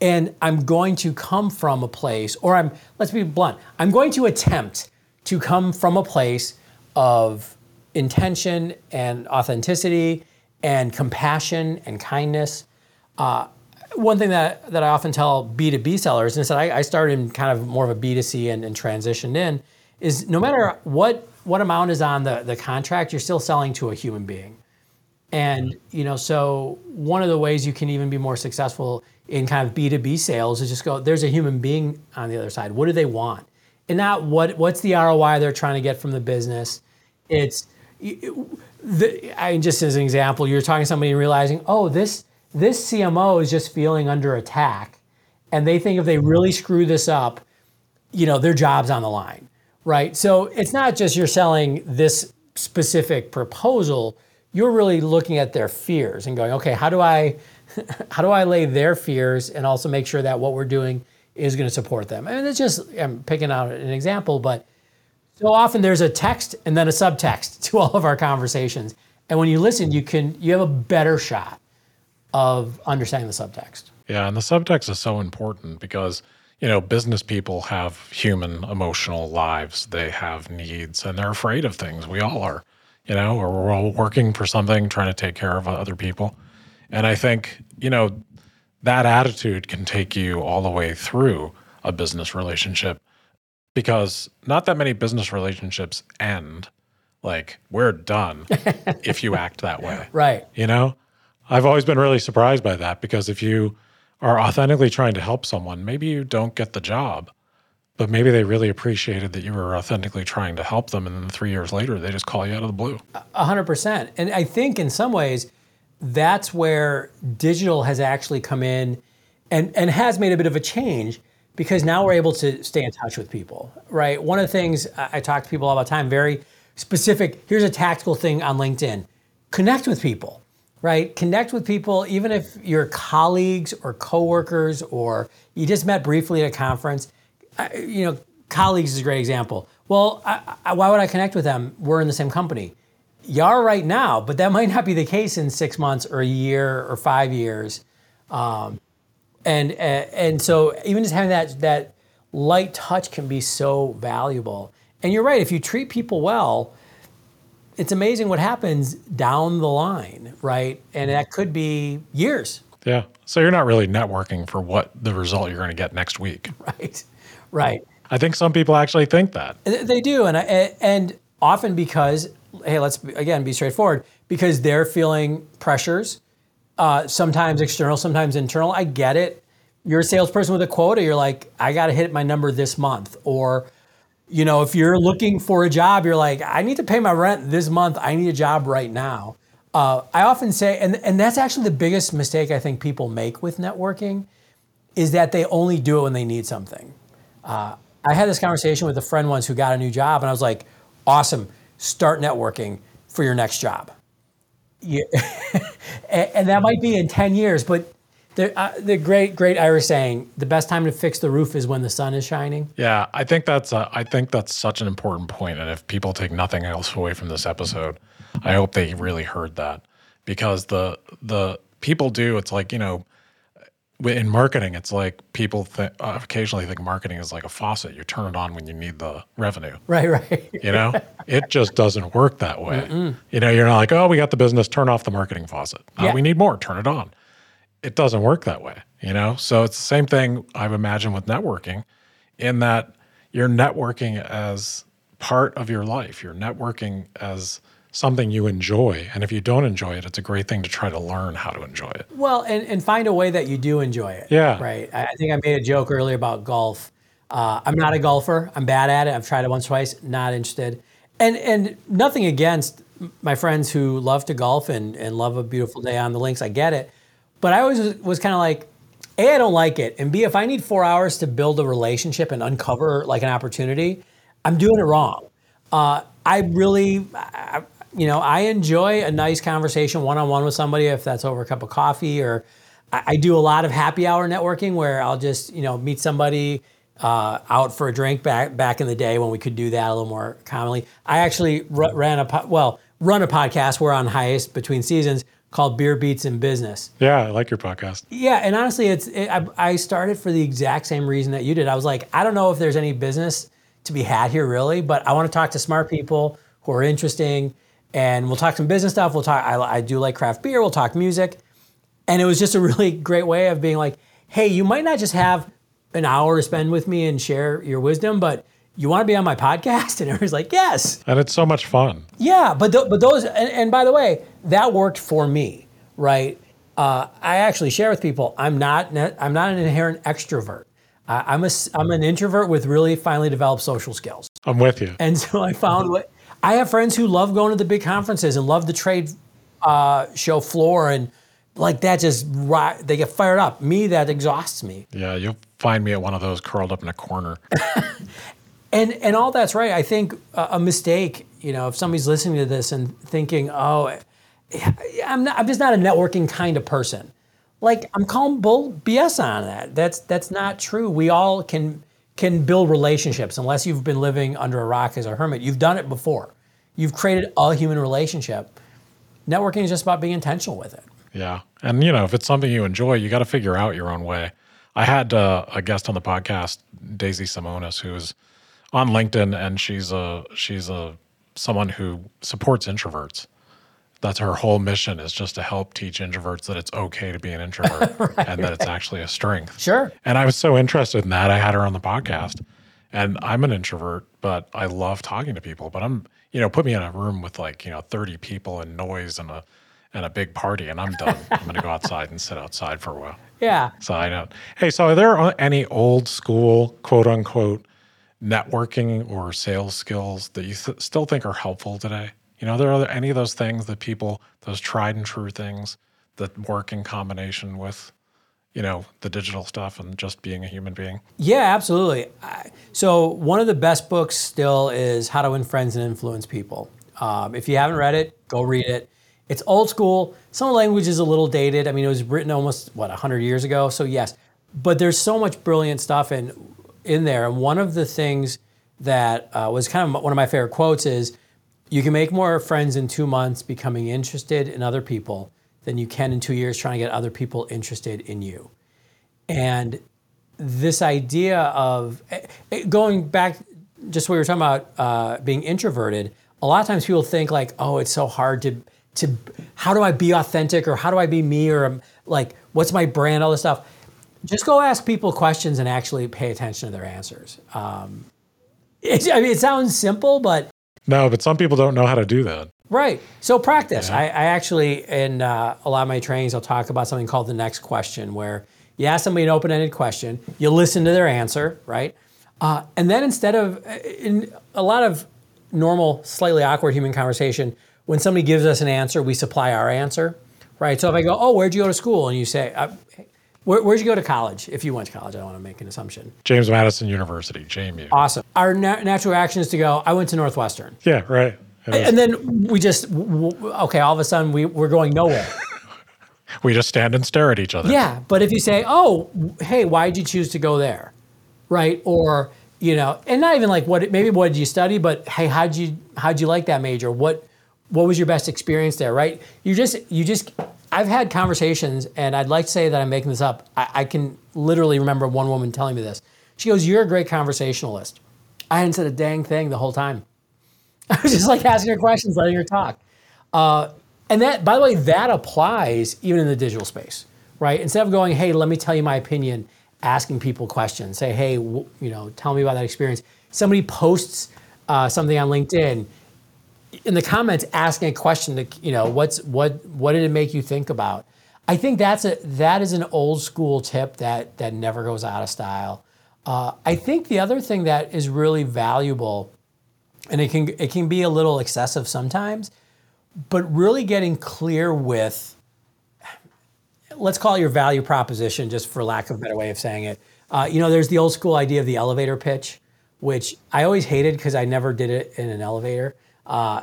and I'm going to come from a place, or I'm let's be blunt, I'm going to attempt to come from a place of intention and authenticity and compassion and kindness one thing that, that I often tell B2B sellers, and it's that I, I started in kind of more of a B2C and, and transitioned in, is no matter what what amount is on the, the contract, you're still selling to a human being. And you know, so one of the ways you can even be more successful in kind of B2B sales is just go, there's a human being on the other side. What do they want? And not what what's the ROI they're trying to get from the business. It's the, I just as an example, you're talking to somebody and realizing, oh, this this CMO is just feeling under attack, and they think if they really screw this up, you know, their job's on the line, right? So it's not just you're selling this specific proposal. You're really looking at their fears and going, okay, how do I, how do I lay their fears and also make sure that what we're doing is going to support them? And it's just I'm picking out an example, but so often there's a text and then a subtext to all of our conversations. And when you listen, you can you have a better shot of understanding the subtext. Yeah, and the subtext is so important because you know business people have human emotional lives. They have needs, and they're afraid of things. We all are, you know, or we're all working for something, trying to take care of other people. And I think you know that attitude can take you all the way through a business relationship because not that many business relationships end like we're done if you act that way. Right. You know, I've always been really surprised by that because if you are authentically trying to help someone, maybe you don't get the job, but maybe they really appreciated that you were authentically trying to help them. And then three years later, they just call you out of the blue. A hundred percent. And I think in some ways, that's where digital has actually come in and, and has made a bit of a change because now we're able to stay in touch with people, right? One of the things I I talk to people all the time, very specific, here's a tactical thing on LinkedIn. Connect with people, right? Connect with people, even if you're colleagues or coworkers or you just met briefly at a conference. You know, colleagues is a great example. Well, I, I, why would I connect with them? We're in the same company. You are right now, but that might not be the case in six months or a year or five years Um, and and so even just having that that light touch can be so valuable. And you're right. If you treat people well, it's amazing what happens down the line, right? And that could be years, Yeah. So you're not really networking for what the result you're going to get next week. right? Right. I think some people actually think that. They do, and I, and often because hey, let's again be straightforward because they're feeling pressures, uh, sometimes external, sometimes internal. I get it. You're a salesperson with a quota. You're like, I got to hit my number this month, or you know, if you're looking for a job, you're like, I need to pay my rent this month. I need a job right now. Uh, I often say, and and that's actually the biggest mistake I think people make with networking, is that they only do it when they need something. Uh, I had this conversation with a friend once who got a new job, and I was like, "Awesome, start networking for your next job." Yeah. and, that might be in ten years, but the uh, the great great Irish saying, "The best time to fix the roof is when the sun is shining." Yeah, I think that's a, I think that's such an important point, and if people take nothing else away from this episode, I hope they really heard that because the the people do. It's like you know, in marketing, it's like people th- uh, occasionally think marketing is like a faucet. You turn it on when you need the revenue. Right, right. You know, it just doesn't work that way. You know, you're not like, oh, we got the business, turn off the marketing faucet. Uh, we need more, turn it on. It doesn't work that way. You know, so it's the same thing I've imagined with networking, in that you're networking as part of your life. You're networking as something you enjoy, and if you don't enjoy it, it's a great thing to try to learn how to enjoy it. Well, and, and find a way that you do enjoy it. Yeah. Right. I, I think I made a joke earlier about golf. Uh, I'm not a golfer. I'm bad at it. I've tried it once, twice. Not interested. And and nothing against my friends who love to golf and, and love a beautiful day on the links. I get it. But I always was, kind of like, A, I don't like it. And B, if I need four hours to build a relationship and uncover like an opportunity, I'm doing it wrong. Uh, I really, I, you know, I enjoy a nice conversation one on one with somebody if that's over a cup of coffee or I, I do a lot of happy hour networking where I'll just, you know, meet somebody uh, out for a drink back back in the day when we could do that a little more commonly. I actually ru- ran a po- well run a podcast. We're on hiatus between seasons called Beer Beats in Business. Yeah, I like your podcast. Yeah, and honestly, it's it, I, I started for the exact same reason that you did. I was like, I don't know if there's any business to be had here really, but I want to talk to smart people who are interesting, and we'll talk some business stuff. We'll talk. I, I do like craft beer. We'll talk music, and it was just a really great way of being like, hey, you might not just have an hour to spend with me and share your wisdom, but you want to be on my podcast? And everybody's like, yes. And it's so much fun. Yeah, but th- but those and, and by the way, that worked for me, right? Uh, I actually share with people. I'm not I'm not an inherent extrovert. I I'm a I'm an introvert with really finely developed social skills. I'm with you. And so I found what I have friends who love going to the big conferences and love the trade uh, show floor and like that just they get fired up. Me that exhausts me. Yeah, you'll find me at one of those curled up in a corner. And and all that's right. I think a, mistake, you know, if somebody's listening to this and thinking, "Oh, I'm not I'm just not a networking kind of person." Like I'm calling bull BS on that. That's that's not true. We all can can build relationships unless you've been living under a rock as a hermit. You've done it before. You've created a human relationship. Networking is just about being intentional with it. Yeah. And, you know, if it's something you enjoy, you got to figure out your own way. I had uh, a guest on the podcast, Daisy Simonis, who is on LinkedIn and she's a, she's a, someone who supports introverts. That's her whole mission is just to help teach introverts that it's okay to be an introvert and that it's actually a strength. Sure. And I was so interested in that. I had her on the podcast. And I'm an introvert, but I love talking to people. But I'm, you know, put me in a room with like, you know, 30 people and noise and a and a big party and I'm done. I'm gonna go outside and sit outside for a while. Yeah. So I don't. Hey, so are there any old school quote unquote networking or sales skills that you th- still think are helpful today? You know, there are any of those things that people, those tried and true things that work in combination with, you know, the digital stuff and just being a human being? Yeah, absolutely. So one of the best books still is How to Win Friends and Influence People. Um, if you haven't read it, go read it. It's old school. Some language is a little dated. I mean, it was written almost what 100 years ago. So yes, but there's so much brilliant stuff in in there. And one of the things that uh, was kind of one of my favorite quotes is, "You can make more friends in two months becoming interested in other people than you can in two years trying to get other people interested in you." And this idea of eh, eh, going back, just what we were talking about, uh, being introverted. A lot of times people think like, "Oh, it's so hard to." To how do I be authentic or how do I be me or like what's my brand all this stuff just go ask people questions and actually pay attention to their answers. Um, it, I mean, it sounds simple, but no, but some people don't know how to do that. Right. So practice. Yeah. I, I, actually, in uh, a lot of my trainings, I'll talk about something called the next question, where you ask somebody an open-ended question, you listen to their answer, right? Uh, and then instead of in a lot of normal, slightly awkward human conversation, when somebody gives us an answer, we supply our answer, right? So if I go, "Oh, where'd you go to school?" and you say, uh, where, would you go to college? If you went to college, I don't want to make an assumption. James Madison University, JMU. Awesome. Our na- natural reaction is to go, I went to Northwestern. Yeah, right. And then we just, okay, all of a sudden we, we're going nowhere. we just stand and stare at each other. Yeah. But if you say, oh, hey, why did you choose to go there? Right. Or, you know, and not even like what, maybe what did you study, but hey, how'd you, how'd you like that major? What, what was your best experience there? Right. You just, you just, I've had conversations, and I'd like to say that I'm making this up. I, I, can literally remember one woman telling me this. She goes, You're a great conversationalist. I hadn't said a dang thing the whole time. I was just like asking her questions, letting her talk. Uh, and that, by the way, that applies even in the digital space, right? Instead of going, Hey, let me tell you my opinion, asking people questions, say, Hey, you know, tell me about that experience. Somebody posts uh, something on LinkedIn in the comments asking a question to you know what's what what did it make you think about? I think that's a that is an old school tip that that never goes out of style. Uh, i think the other thing that is really valuable and it can it can be a little excessive sometimes but really getting clear with let's call it your value proposition just for lack of a better way of saying it. Uh, you know there's the old school idea of the elevator pitch which i always hated because i never did it in an elevator uh,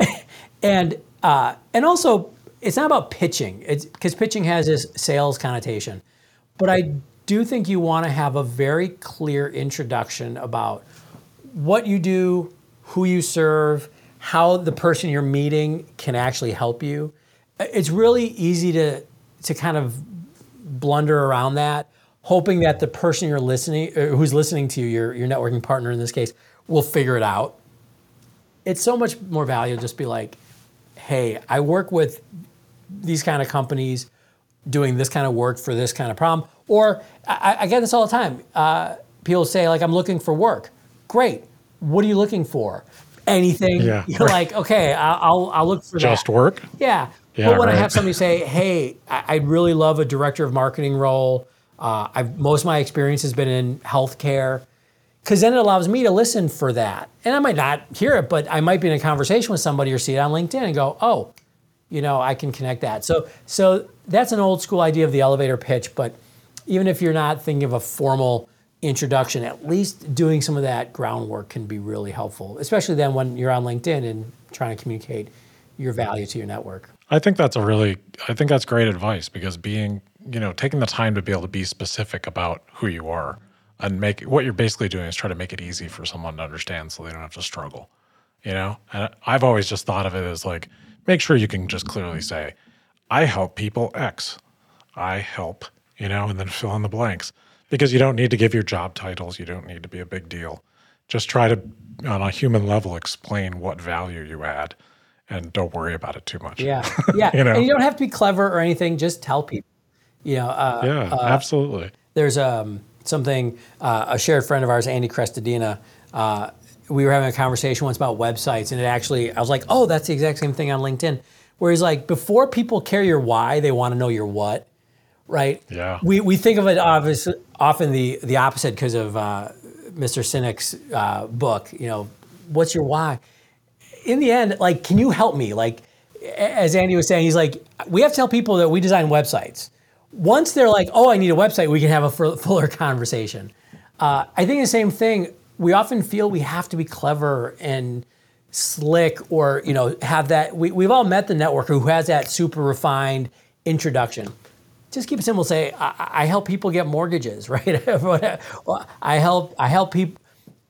and uh, and also, it's not about pitching. It's because pitching has this sales connotation, but I do think you want to have a very clear introduction about what you do, who you serve, how the person you're meeting can actually help you. It's really easy to to kind of blunder around that, hoping that the person you're listening, who's listening to you, your your networking partner in this case, will figure it out it's so much more valuable just be like, hey, I work with these kind of companies doing this kind of work for this kind of problem. Or I, I get this all the time. Uh, people say like, I'm looking for work. Great. What are you looking for? Anything. Yeah, You're right. like, okay, I'll, I'll look for just that. work. Yeah. yeah but when right. I have somebody say, hey, I, really love a director of marketing role. Uh, I've, most of my experience has been in healthcare because then it allows me to listen for that. And I might not hear it, but I might be in a conversation with somebody or see it on LinkedIn and go, oh, you know, I can connect that. So, so that's an old school idea of the elevator pitch. But even if you're not thinking of a formal introduction, at least doing some of that groundwork can be really helpful, especially then when you're on LinkedIn and trying to communicate your value to your network. I think that's a really, I think that's great advice because being, you know, taking the time to be able to be specific about who you are and make what you're basically doing is try to make it easy for someone to understand so they don't have to struggle you know? And i've always just thought of it as like make sure you can just clearly say i help people x. I help you know and then fill in the blanks. Because you don't need to give your job titles. You don't need to be a big deal. Just try to on a human level explain what value you add and don't worry about it too much. Yeah. Yeah. You know? and you don't have to be clever or anything. Just tell people. You know uh, yeah uh, absolutely. there's um something uh, a shared friend of ours, Andy Crestodina, uh, we were having a conversation once about websites, and it actually, I was like, oh, that's the exact same thing on LinkedIn. Where he's like, before people care your why, they want to know your what, right? Yeah. We, we think of it obviously, often the, the opposite because of uh, Mr. Sinek's uh, book. You know, what's your why? In the end, like, can you help me? Like, as Andy was saying, he's like, we have to tell people that we design websites. Once they're like, oh, I need a website, we can have a fuller conversation. Uh, I think the same thing. We often feel we have to be clever and slick, or you know, have that. We, we've all met the networker who has that super refined introduction just keep it simple. Say, I, I help people get mortgages, right? I help I help people.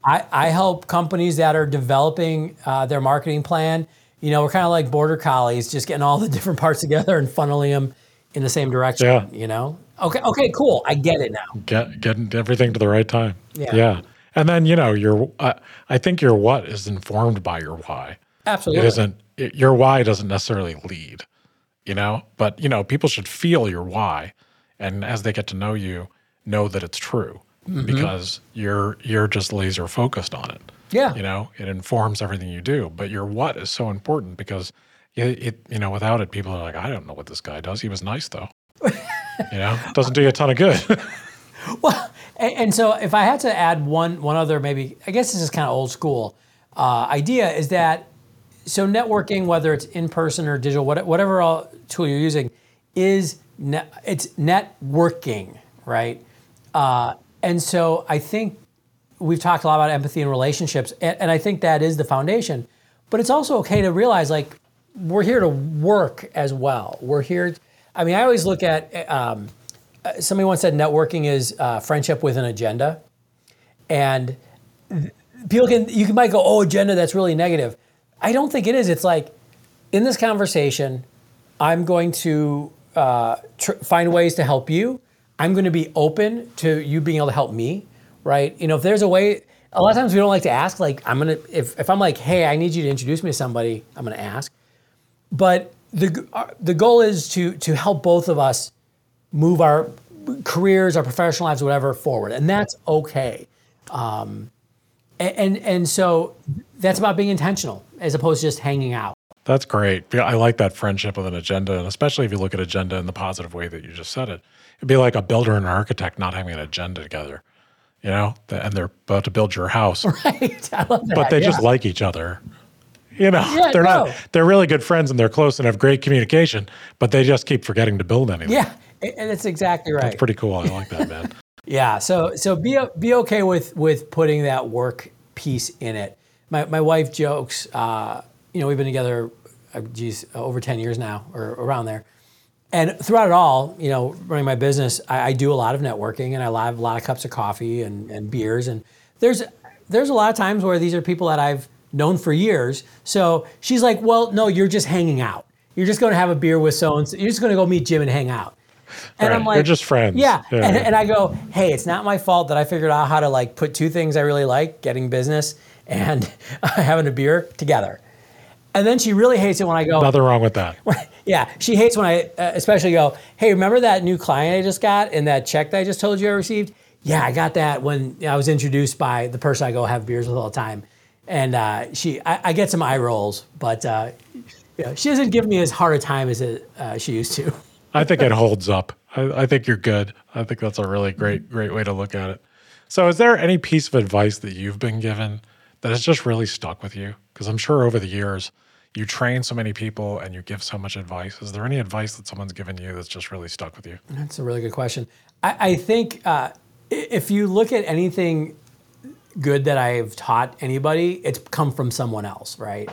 I, I help companies that are developing uh, their marketing plan. You know, we're kind of like border collies, just getting all the different parts together and funneling them in the same direction. Yeah. You know. Okay. Okay. Cool. I get it now. Get getting everything to the right time. Yeah. Yeah. And then you know your uh, I think your what is informed by your why. Absolutely. It isn't. It, your why doesn't necessarily lead you know but you know people should feel your why and as they get to know you know that it's true mm-hmm. because you're you're just laser focused on it yeah you know it informs everything you do but your what is so important because it, it you know without it people are like i don't know what this guy does he was nice though you know doesn't do you a ton of good well and, and, so if i had to add one one other maybe i guess this is kind of old school uh, idea is that so networking, whether it's in person or digital, whatever tool you're using, is net, it's networking, right? Uh, and so I think we've talked a lot about empathy and relationships, and, and, I think that is the foundation. But it's also okay to realize like we're here to work as well. We're here. I mean, I always look at. Um, somebody once said networking is uh, friendship with an agenda, and people can you might go, oh, agenda that's really negative. I don't think it is. It's like in this conversation, I'm going to uh, tr- find ways to help you. I'm going to be open to you being able to help me, right? You know, if there's a way, a lot of times we don't like to ask. Like, I'm gonna if if I'm like, hey, I need you to introduce me to somebody, I'm gonna ask. But the uh, the goal is to to help both of us move our careers, our professional lives, whatever, forward, and that's okay. Um, and, and and so that's about being intentional as opposed to just hanging out. That's great. I like that friendship with an agenda, and especially if you look at agenda in the positive way that you just said it. It'd be like a builder and an architect not having an agenda together, you know, and they're about to build your house. Right. I love that. But they yeah. just like each other. You know, yeah, they're no. not, they're really good friends and they're close and have great communication, but they just keep forgetting to build anything. Yeah. And it's exactly right. That's pretty cool. I like that, man. yeah. So, so be, be okay with, with putting that work piece in it. My, my wife jokes, uh, you know, we've been together, uh, geez, over 10 years now or around there. And throughout it all, you know, running my business, I, I do a lot of networking and I have a lot of cups of coffee and, and beers. And there's, there's a lot of times where these are people that I've known for years. So she's like, well, no, you're just hanging out. You're just going to have a beer with so and so. You're just going to go meet Jim and hang out. And right. I'm like, They're just friends. Yeah. yeah. And, and, I go, hey, it's not my fault that I figured out how to like put two things I really like, getting business and having a beer together. And then she really hates it when I go. Nothing wrong with that. yeah, she hates when I uh, especially go, hey, remember that new client I just got and that check that I just told you I received? Yeah, I got that when I was introduced by the person I go have beers with all the time. And uh, she, I, I, get some eye rolls, but uh, yeah, she doesn't give me as hard a time as it, uh, she used to. I think it holds up. I, I think you're good. I think that's a really great, great way to look at it. So, is there any piece of advice that you've been given that has just really stuck with you? Because I'm sure over the years, you train so many people and you give so much advice. Is there any advice that someone's given you that's just really stuck with you? That's a really good question. I, I think uh, if you look at anything good that I've taught anybody, it's come from someone else, right? Uh,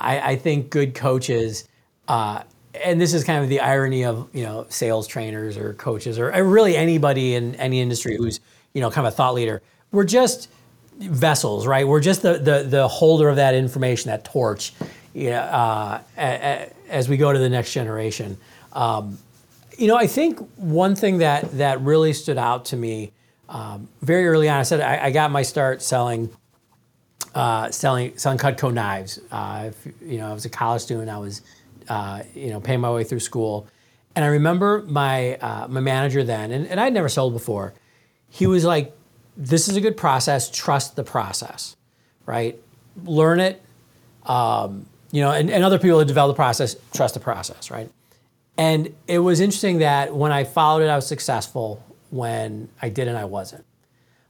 I, I, think good coaches, uh, and this is kind of the irony of you know sales trainers or coaches or really anybody in any industry who's you know kind of a thought leader. We're just vessels, right? We're just the the, the holder of that information, that torch, yeah, uh, as we go to the next generation. Um, you know, I think one thing that that really stood out to me um, very early on, I said I, I got my start selling uh, selling selling Cutco knives. Uh, if, you know, I was a college student. I was uh, you know paying my way through school, and I remember my uh, my manager then, and, and I'd never sold before. He was like, "This is a good process. Trust the process, right? Learn it." Um, you know, and, and other people that develop the process trust the process, right? And it was interesting that when I followed it, I was successful. When I did and I wasn't.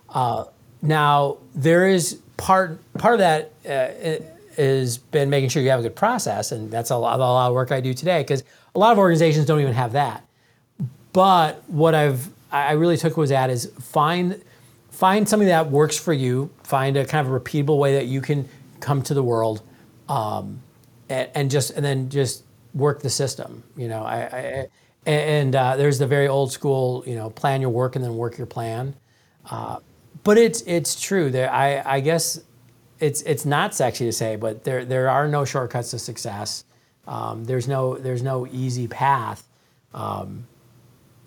Uh, now there is part part of that uh, been making sure you have a good process, and that's a lot, a lot of work I do today because a lot of organizations don't even have that. But what I've I really took was that is find find something that works for you. Find a kind of a repeatable way that you can come to the world, um, and, and, just and then just work the system. You know, I, I and uh, there's the very old school, you know, plan your work and then work your plan. Uh, but it's it's true. There, I I guess it's it's not sexy to say, but there there are no shortcuts to success. Um, there's no there's no easy path. Um,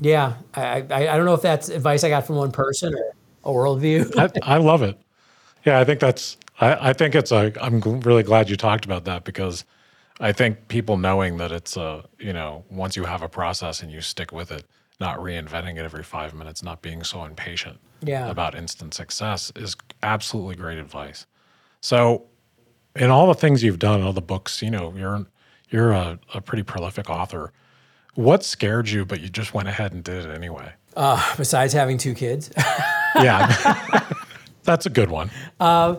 yeah, I, I, I don't know if that's advice I got from one person or a worldview. I, I love it. Yeah, I think that's I, I think it's a I'm really glad you talked about that because I think people knowing that it's a you know once you have a process and you stick with it, not reinventing it every five minutes, not being so impatient yeah. about instant success is absolutely great advice. So, in all the things you've done, all the books, you know, you're you're a, a pretty prolific author. What scared you, but you just went ahead and did it anyway? Uh, besides having two kids. yeah, that's a good one. Uh,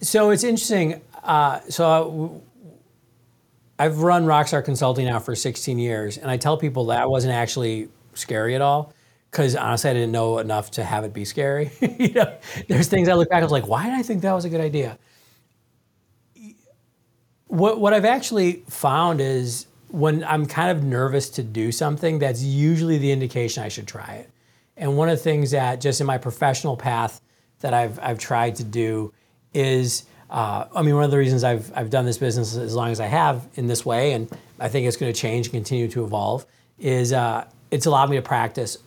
so it's interesting. Uh, so I've run RockStar Consulting now for 16 years, and I tell people that wasn't actually scary at all because honestly, I didn't know enough to have it be scary. you know, there's things I look back, and I was like, why did I think that was a good idea? What what I've actually found is when I'm kind of nervous to do something, that's usually the indication I should try it. And one of the things that just in my professional path that I've I've tried to do is, uh, I mean, one of the reasons I've I've done this business as long as I have in this way, and I think it's going to change and continue to evolve, is uh, it's allowed me to practice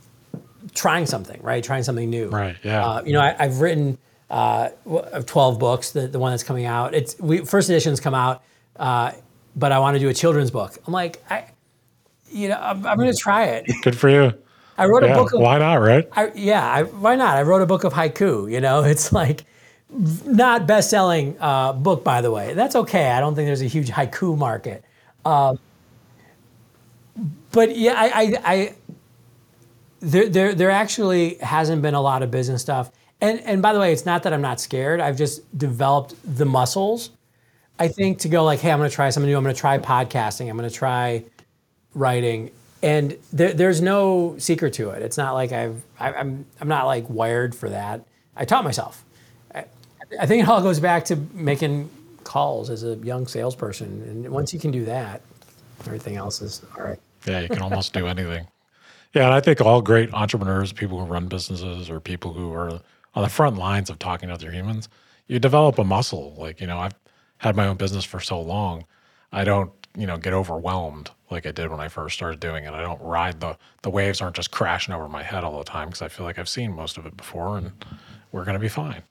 trying something, right? Trying something new. Right. Yeah. Uh, you know, I, have written uh, 12 books. The, the one that's coming out, it's we, first editions come out, uh, but I want to do a children's book. I'm like, I, you know, I'm, I'm going to try it. Good for you. I wrote yeah, a book. Of, why not? Right. I, yeah. I, why not? I wrote a book of haiku. You know, it's like not best-selling uh, book, by the way. That's okay. I don't think there's a huge haiku market. Uh, but yeah, I, I, I there, there, there actually hasn't been a lot of business stuff. And, and by the way, it's not that I'm not scared. I've just developed the muscles, I think, to go like, hey, I'm going to try something new. I'm going to try podcasting. I'm going to try writing. And there, there's no secret to it. It's not like I've, I, I'm, I'm not like wired for that. I taught myself. I, I think it all goes back to making calls as a young salesperson. And once you can do that, everything else is all right. Yeah, you can almost do anything. Yeah, and I think all great entrepreneurs, people who run businesses, or people who are on the front lines of talking to other humans, you develop a muscle. Like you know, I've had my own business for so long, I don't you know get overwhelmed like I did when I first started doing it. I don't ride the the waves aren't just crashing over my head all the time because I feel like I've seen most of it before, and we're gonna be fine.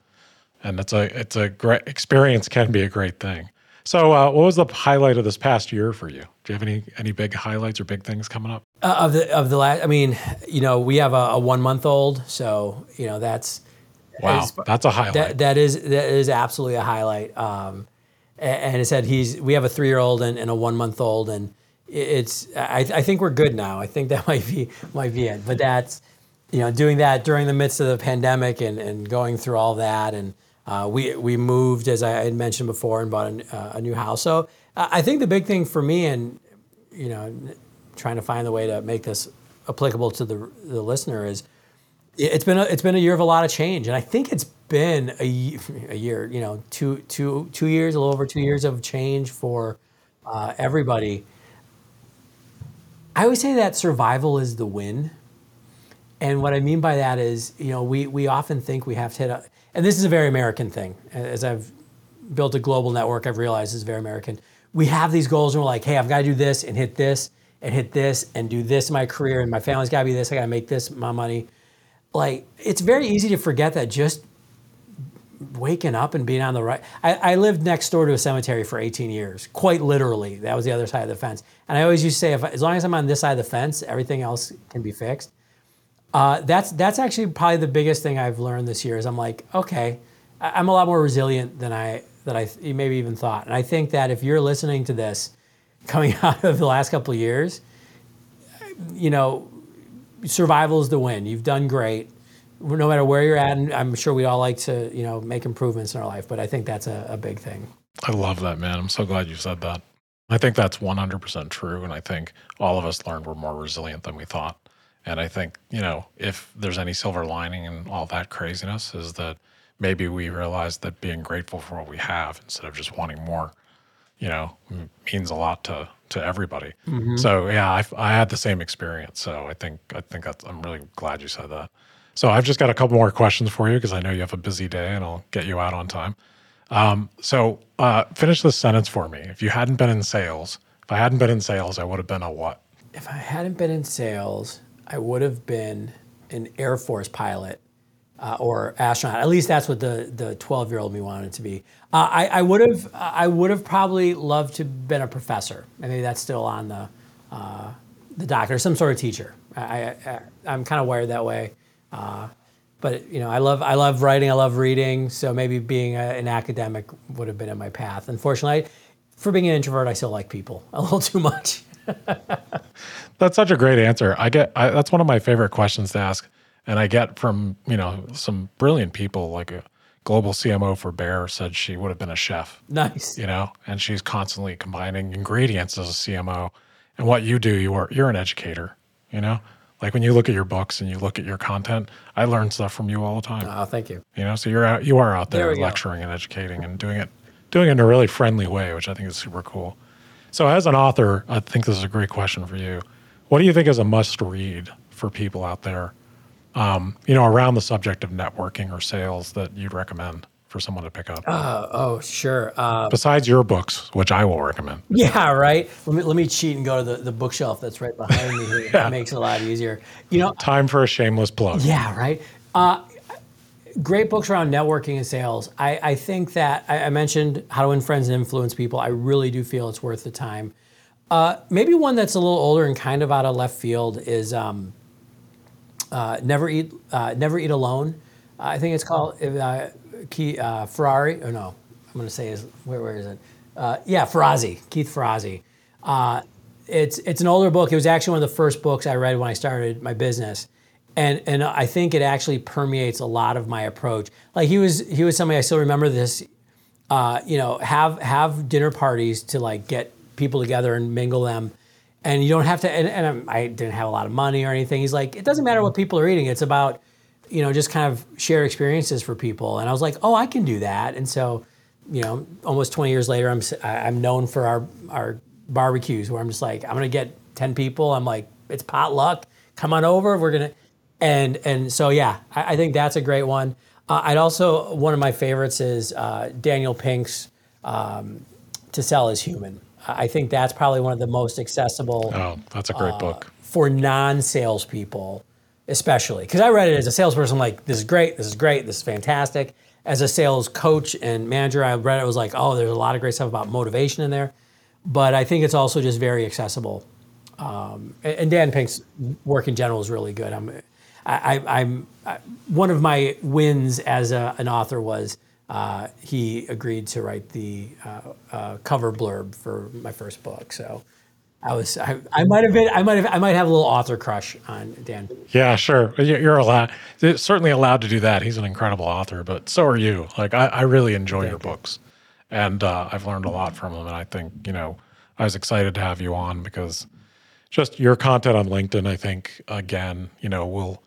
And it's a it's a great experience. Can be a great thing. So, uh, what was the highlight of this past year for you? Do you have any any big highlights or big things coming up? Uh, of the of the last, I mean, you know, we have a, a one month old, so you know that's wow, is, that's a highlight. That, that is that is absolutely a highlight. Um, and, it said he's we have a three year old and, and, a one month old, and it's I, I think we're good now. I think that might be might be it. But that's you know doing that during the midst of the pandemic and and going through all that and uh, we we moved, as I had mentioned before, and bought a, uh, a new house. So uh, I think the big thing for me, and you know, trying to find the way to make this applicable to the the listener is, it's been a, it's been a year of a lot of change, and I think it's been a, a year, you know, two two two years, a little over two years of change for uh, everybody. I always say that survival is the win. And what I mean by that is, you know, we, we often think we have to hit a, and this is a very American thing. As I've built a global network, I've realized it's very American. We have these goals and we're like, hey, I've got to do this and hit this and hit this and do this in my career and my family's got to be this. I got to make this my money. Like, it's very easy to forget that just waking up and being on the right. I, I, lived next door to a cemetery for 18 years, quite literally. That was the other side of the fence. And I always used to say, if, as long as I'm on this side of the fence, everything else can be fixed. Uh, that's that's actually probably the biggest thing I've learned this year. Is I'm like, okay, I'm a lot more resilient than I that I maybe even thought. And I think that if you're listening to this, coming out of the last couple of years, you know, survival is the win. You've done great. no matter where you're at, and I'm sure we all like to, you know, make improvements in our life, but I think that's a, a big thing. I love that, man. I'm so glad you said that. I think that's 100% true. And I think all of us learned we're more resilient than we thought. And I think, you know, if there's any silver lining in all that craziness, is that maybe we realize that being grateful for what we have instead of just wanting more, you know, means a lot to to everybody. Mm-hmm. So yeah, I, I had the same experience. So I think I think that's I'm really glad you said that. So I've just got a couple more questions for you because I know you have a busy day, and I'll get you out on time. Um, so uh, finish this sentence for me. If you hadn't been in sales, if I hadn't been in sales, I would have been a what? If I hadn't been in sales, I would have been an Air Force pilot uh, or astronaut. At least that's what the the 12 year old me wanted to be. Uh, I, I would have I would have probably loved to have been a professor. Maybe that's still on the uh, the doctor, some sort of teacher. I, I am kind of wired that way. Uh, but you know, I love I love writing. I love reading. So maybe being a, an academic would have been in my path. Unfortunately, for being an introvert, I still like people a little too much. that's such a great answer. I get I, that's one of my favorite questions to ask, and I get from you know some brilliant people like a global CMO for Bear said she would have been a chef. Nice. You know, and she's constantly combining ingredients as a CMO. And what you do, you are you're an educator. You know, like when you look at your books and you look at your content, I learn stuff from you all the time. Oh, thank you. You know, so you're out, you are out there, there lecturing go. and educating and doing it, doing it in a really friendly way, which I think is super cool. So, as an author, I think this is a great question for you. What do you think is a must read for people out there? Um, you know, around the subject of networking or sales that you'd recommend for someone to pick up? Uh, oh, sure. Uh, Besides your books, which I will recommend. Yeah, right. Let me let me cheat and go to the, the bookshelf that's right behind me here. yeah. That makes it a lot easier. You know, time for a shameless plug. Yeah, right. Uh, great books around networking and sales. I, I think that I, I, mentioned how to win friends and influence people. I really do feel it's worth the time. Uh, maybe one that's a little older and kind of out of left field is um, uh, never eat uh, never eat alone. I think it's called uh, Key, uh, Ferrari. Or no, I'm going to say is where where is it? Uh, yeah, Ferrazzi, Keith Ferrazzi. it's it's an older book. It was actually one of the first books I read when I started my business and and I think it actually permeates a lot of my approach. Like he was he was somebody I still remember this. Uh, you know, have have dinner parties to like get people together and mingle them, and you don't have to. And, and I didn't have a lot of money or anything. He's like, it doesn't matter what people are eating. It's about you know just kind of share experiences for people. And I was like, oh, I can do that. And so, you know, almost 20 years later, I'm I'm known for our our barbecues where I'm just like, I'm gonna get 10 people. I'm like, it's potluck. Come on over. We're gonna and and so yeah, I, I think that's a great one. Uh, I'd also one of my favorites is uh, Daniel Pink's um, "To Sell Is Human." I think that's probably one of the most accessible. Oh, that's a great uh, book for non-salespeople, especially because I read it as a salesperson. Like this is great, this is great, this is fantastic. As a sales coach and manager, I read it was like, oh, there's a lot of great stuff about motivation in there, but I think it's also just very accessible. Um, and, Dan Pink's work in general is really good. I'm I, am one of my wins as a, an author was uh, he agreed to write the uh, uh, cover blurb for my first book. So I was I, I, might have been I might have I might have a little author crush on Dan. Yeah, sure. You're allowed certainly allowed to do that. He's an incredible author, but so are you. Like I, I really enjoy Thank your you. books, and uh, I've learned a lot from them. And I think you know I was excited to have you on because just your content on LinkedIn. I think again, you know, will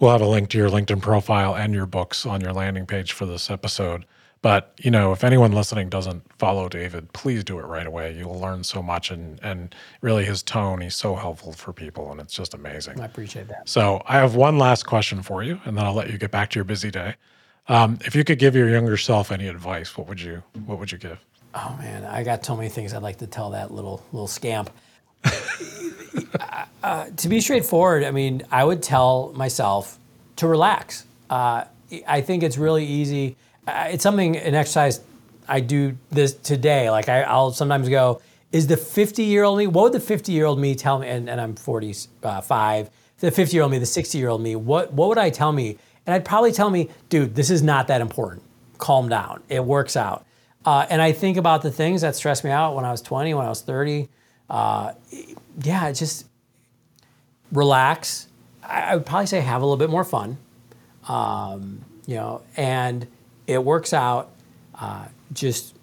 We'll have a link to your LinkedIn profile and your books on your landing page for this episode. But you know, if anyone listening doesn't follow David, please do it right away. You'll learn so much, and and really his tone, he's so helpful for people, and it's just amazing. I appreciate that. So I have one last question for you, and then I'll let you get back to your busy day. Um, if you could give your younger self any advice, what would you what would you give? Oh man, I got so many things I'd like to tell that little little scamp. uh, to be straightforward, I mean, I would tell myself to relax. Uh, I think it's really easy. Uh, it's something an exercise I do this today. Like I, will sometimes go, is the 50 year old me? What would the 50 year old me tell me? And, and I'm 45. The 50 year old me, the 60 year old me. What what would I tell me? And I'd probably tell me, dude, this is not that important. Calm down. It works out. Uh, and I think about the things that stressed me out when I was 20, when I was 30. Uh, yeah, just relax. I, I, would probably say have a little bit more fun. um, you know, and it works out. Uh, just,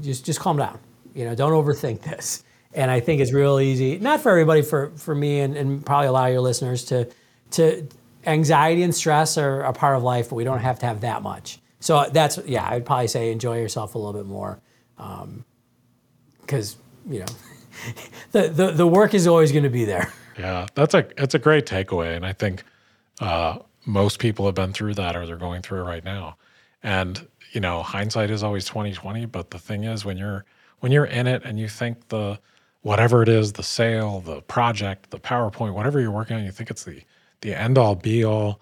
just, just calm down. You know, don't overthink this. And I think it's real easy, not for everybody, for for me and, and probably a lot of your listeners to to anxiety and stress are a part of life, but we don't have to have that much. So that's yeah, I'd probably say enjoy yourself a little bit more, because um, you know, the, the the work is always going to be there. Yeah, that's a it's a great takeaway, and I think uh, most people have been through that or they're going through it right now. And you know, hindsight is always twenty twenty. But the thing is, when you're when you're in it and you think the whatever it is, the sale, the project, the PowerPoint, whatever you're working on, you think it's the the end all be all.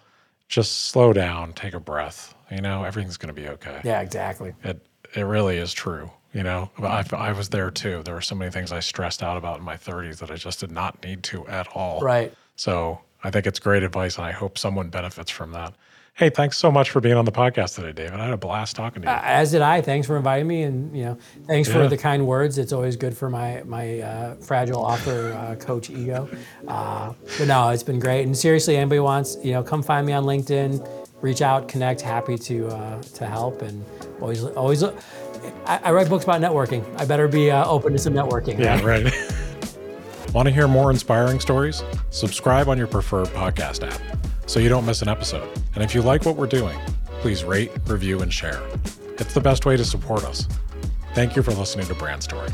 Just slow down, take a breath. You know, everything's going to be okay. Yeah, exactly. It it really is true. You know, I, I was there too. There were so many things I stressed out about in my 30s that I just did not need to at all. Right. So I think it's great advice, and I hope someone benefits from that. Hey, thanks so much for being on the podcast today, David. I had a blast talking to you. Uh, as did I. Thanks for inviting me, and you know, thanks Yeah. for the kind words. It's always good for my my uh, fragile author uh, coach ego. Uh, but no, it's been great. And seriously, anybody wants, you know, come find me on LinkedIn, reach out, connect. Happy to uh, to help, and always always. I, I write books about networking. I better be uh, open to some networking. Yeah, right? right. Want to hear more inspiring stories? Subscribe on your preferred podcast app so you don't miss an episode. And if you like what we're doing, please rate, review, and share. It's the best way to support us. Thank you for listening to Brand Story.